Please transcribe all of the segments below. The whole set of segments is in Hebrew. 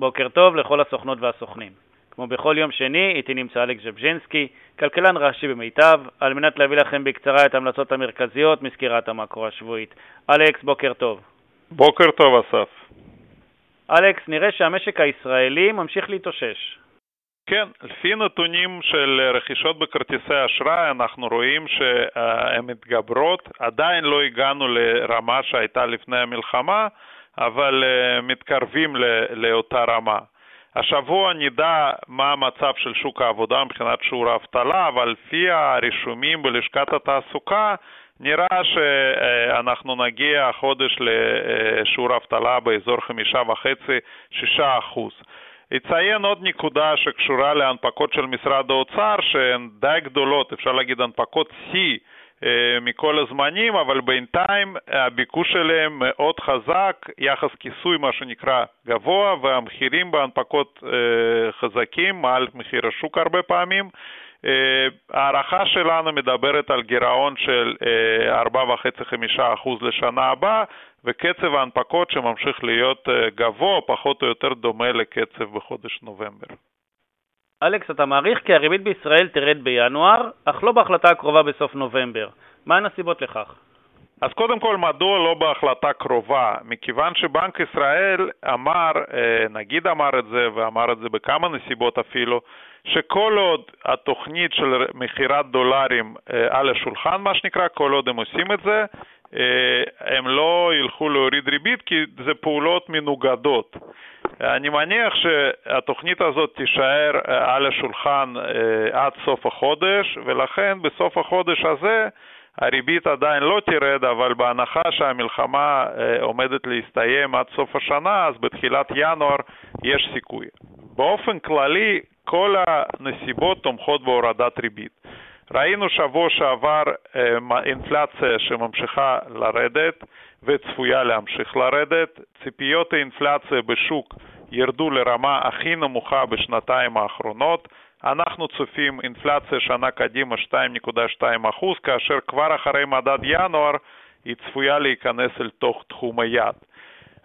בוקר טוב לכל הסוכנות והסוכנים. כמו בכל יום שני, איתי נמצא אלכס ז'בז'ינסקי, כלכלן ראשי במיטב, על מנת להביא לכם בקצרה את ההמלצות המרכזיות מסקירת המקרו השבועית. אלכס, בוקר טוב. בוקר טוב, אסף. אלכס, נראה שהמשק הישראלי ממשיך להתאושש. כן, לפי נתונים של רכישות בכרטיסי אשראי אנחנו רואים שהן מתגברות, עדיין לא הגענו לרמה שהייתה לפני המלחמה, אבל uh, מתקרבים לאותה רמה. השבוע נדע מה המצב של שוק העבודה מבחינת שיעור האבטלה, אבל לפי הרישומים בלשכת התעסוקה נראה שאנחנו נגיע החודש לשיעור אבטלה באזור 5.5-6 אחוז. אציין עוד נקודה שקשורה להנפקות של משרד האוצר שהן די גדולות, אפשר להגיד הנפקות שיא אה, מכל הזמנים, אבל בינתיים הביקוש שלהם מאוד חזק, יחס כיסוי מה שנקרא גבוה, והמחירים בהנפקות אה, חזקים, מעל מחיר השוק הרבה פעמים. אה, ההערכה שלנו מדברת על גירעון של 4.5-5% לשנה הבאה, וקצב ההנפקות שממשיך להיות גבוה, פחות או יותר דומה לקצב בחודש נובמבר. אלכס, אתה מעריך כי הריבית בישראל תרד בינואר, אך לא בהחלטה הקרובה בסוף נובמבר. מהן הסיבות לכך? אז קודם כל, מדוע לא בהחלטה קרובה? מכיוון שבנק ישראל אמר, אה, נגיד אמר את זה, ואמר את זה בכמה נסיבות אפילו, שכל עוד התוכנית של מכירת דולרים אה, על השולחן, מה שנקרא, כל עוד הם עושים את זה, הם לא ילכו להוריד ריבית כי זה פעולות מנוגדות. אני מניח שהתוכנית הזאת תישאר אה, על השולחן אה, עד סוף החודש, ולכן בסוף החודש הזה הריבית עדיין לא תרד, אבל בהנחה שהמלחמה עומדת להסתיים עד סוף השנה, אז בתחילת ינואר יש סיכוי. באופן כללי, כל הנסיבות תומכות בהורדת ריבית. ראינו שבוע שעבר אה, אינפלציה שממשיכה לרדת וצפויה להמשיך לרדת. ציפיות האינפלציה בשוק ירדו לרמה הכי נמוכה בשנתיים האחרונות. אנחנו צופים אינפלציה שנה קדימה 2.2%, כאשר כבר אחרי מדד ינואר היא צפויה להיכנס אל תוך תחום היעד.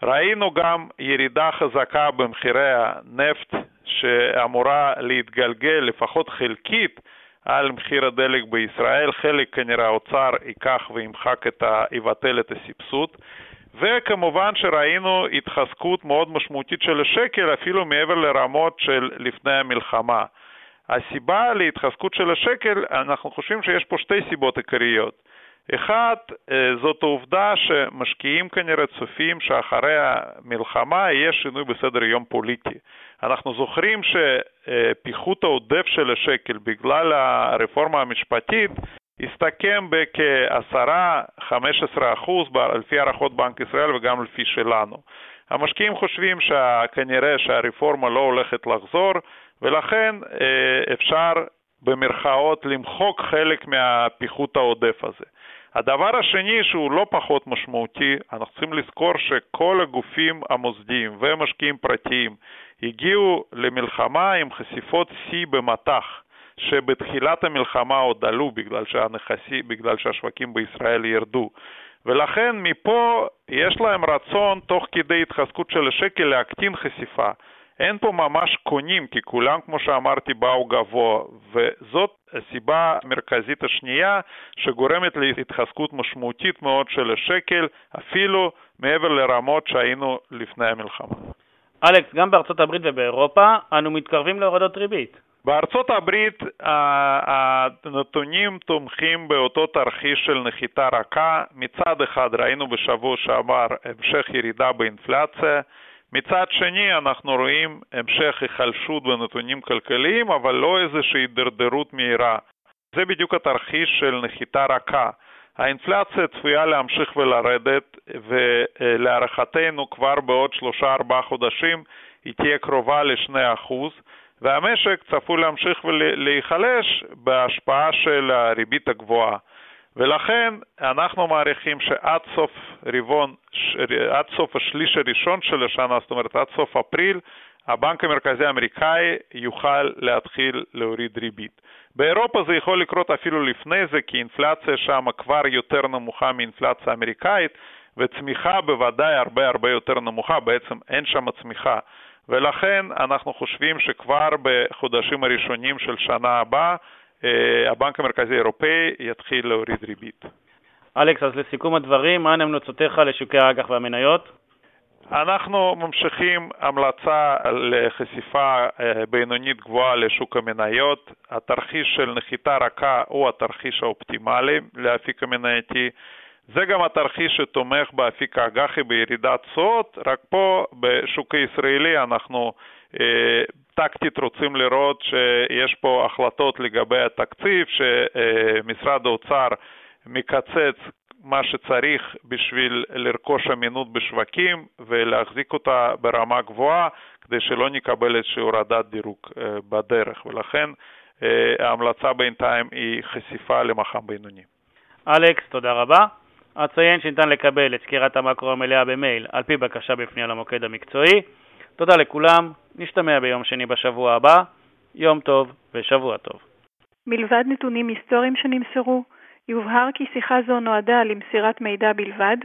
ראינו גם ירידה חזקה במחירי הנפט שאמורה להתגלגל לפחות חלקית על מחיר הדלק בישראל, חלק כנראה האוצר ייקח וימחק את ה... יבטל את הסבסוד. וכמובן שראינו התחזקות מאוד משמעותית של השקל אפילו מעבר לרמות של לפני המלחמה. הסיבה להתחזקות של השקל, אנחנו חושבים שיש פה שתי סיבות עיקריות. אחד, אה, זאת העובדה שמשקיעים כנראה צופים שאחרי המלחמה יהיה שינוי בסדר יום פוליטי. אנחנו זוכרים שפיחות העודף של השקל בגלל הרפורמה המשפטית הסתכם בכ-10-15% לפי הערכות בנק ישראל וגם לפי שלנו. המשקיעים חושבים שכנראה שהרפורמה לא הולכת לחזור ולכן אה, אפשר במרכאות למחוק חלק מהפיחות העודף הזה. הדבר השני שהוא לא פחות משמעותי, אנחנו צריכים לזכור שכל הגופים המוסדיים ומשקיעים פרטיים הגיעו למלחמה עם חשיפות שיא במטח, שבתחילת המלחמה עוד עלו בגלל, שהנכסי, בגלל שהשווקים בישראל ירדו. ולכן מפה יש להם רצון, תוך כדי התחזקות של השקל, להקטין חשיפה. אין פה ממש קונים, כי כולם, כמו שאמרתי, באו גבוה, וזאת הסיבה המרכזית השנייה שגורמת להתחזקות משמעותית מאוד של השקל, אפילו מעבר לרמות שהיינו לפני המלחמה. אלכס, גם בארצות הברית ובאירופה אנו מתקרבים להורדות ריבית. בארצות הברית הנתונים תומכים באותו תרחיש של נחיתה רכה. מצד אחד ראינו בשבוע שעבר המשך ירידה באינפלציה, מצד שני אנחנו רואים המשך היחלשות בנתונים כלכליים, אבל לא איזושהי הידרדרות מהירה. זה בדיוק התרחיש של נחיתה רכה. האינפלציה צפויה להמשיך ולרדת, ולהערכתנו כבר בעוד 3-4 חודשים היא תהיה קרובה ל-2%, והמשק צפוי להמשיך ולהיחלש בהשפעה של הריבית הגבוהה. ולכן אנחנו מעריכים שעד סוף רבעון, עד סוף השליש הראשון של השנה, זאת אומרת עד סוף אפריל, הבנק המרכזי האמריקאי יוכל להתחיל להוריד ריבית. באירופה זה יכול לקרות אפילו לפני זה, כי אינפלציה שם כבר יותר נמוכה מאינפלציה אמריקאית, וצמיחה בוודאי הרבה הרבה יותר נמוכה, בעצם אין שם צמיחה. ולכן אנחנו חושבים שכבר בחודשים הראשונים של שנה הבאה הבנק המרכזי האירופאי יתחיל להוריד ריבית. אלכס, אז לסיכום הדברים, מהן המלצותיך לשוקי האג"ח והמניות? אנחנו ממשיכים המלצה לחשיפה אה, בינונית גבוהה לשוק המניות. התרחיש של נחיתה רכה הוא התרחיש האופטימלי לאפיק המנייתי. זה גם התרחיש שתומך באפיק האג"חי בירידת תשואות, רק פה בשוק הישראלי אנחנו אה, טקטית רוצים לראות שיש פה החלטות לגבי התקציב, שמשרד האוצר מקצץ מה שצריך בשביל לרכוש אמינות בשווקים ולהחזיק אותה ברמה גבוהה כדי שלא נקבל איזושהי הורדת דירוג אה, בדרך, ולכן אה, ההמלצה בינתיים היא חשיפה למח"מ בינוני. אלכס, תודה רבה. אציין שניתן לקבל את סקירת המקרו המלאה במייל על פי בקשה בפנייה למוקד המקצועי. תודה לכולם, נשתמע ביום שני בשבוע הבא. יום טוב ושבוע טוב. מלבד נתונים היסטוריים שנמסרו, יובהר כי שיחה זו נועדה למסירת מידע בלבד,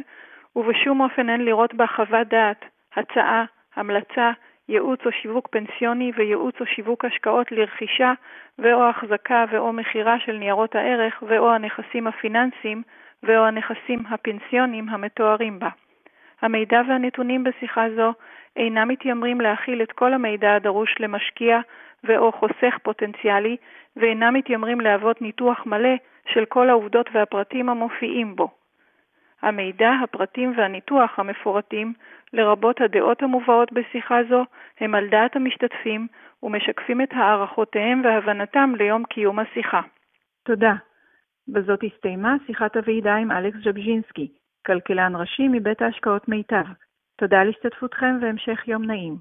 ובשום אופן אין לראות בה חוות דעת, הצעה, המלצה, ייעוץ או שיווק פנסיוני וייעוץ או שיווק השקעות לרכישה ו/או החזקה ו/או מכירה של ניירות הערך ו/או הנכסים הפיננסיים ו/או הנכסים הפנסיוניים המתוארים בה. המידע והנתונים בשיחה זו אינם מתיימרים להכיל את כל המידע הדרוש למשקיע ו/או חוסך פוטנציאלי, ואינם מתיימרים להוות ניתוח מלא של כל העובדות והפרטים המופיעים בו. המידע, הפרטים והניתוח המפורטים, לרבות הדעות המובאות בשיחה זו, הם על דעת המשתתפים ומשקפים את הערכותיהם והבנתם ליום קיום השיחה. תודה. בזאת הסתיימה שיחת הוועידה עם אלכס ז'בז'ינסקי, כלכלן ראשי מבית ההשקעות מיטב. תודה על השתתפותכם והמשך יום נעים.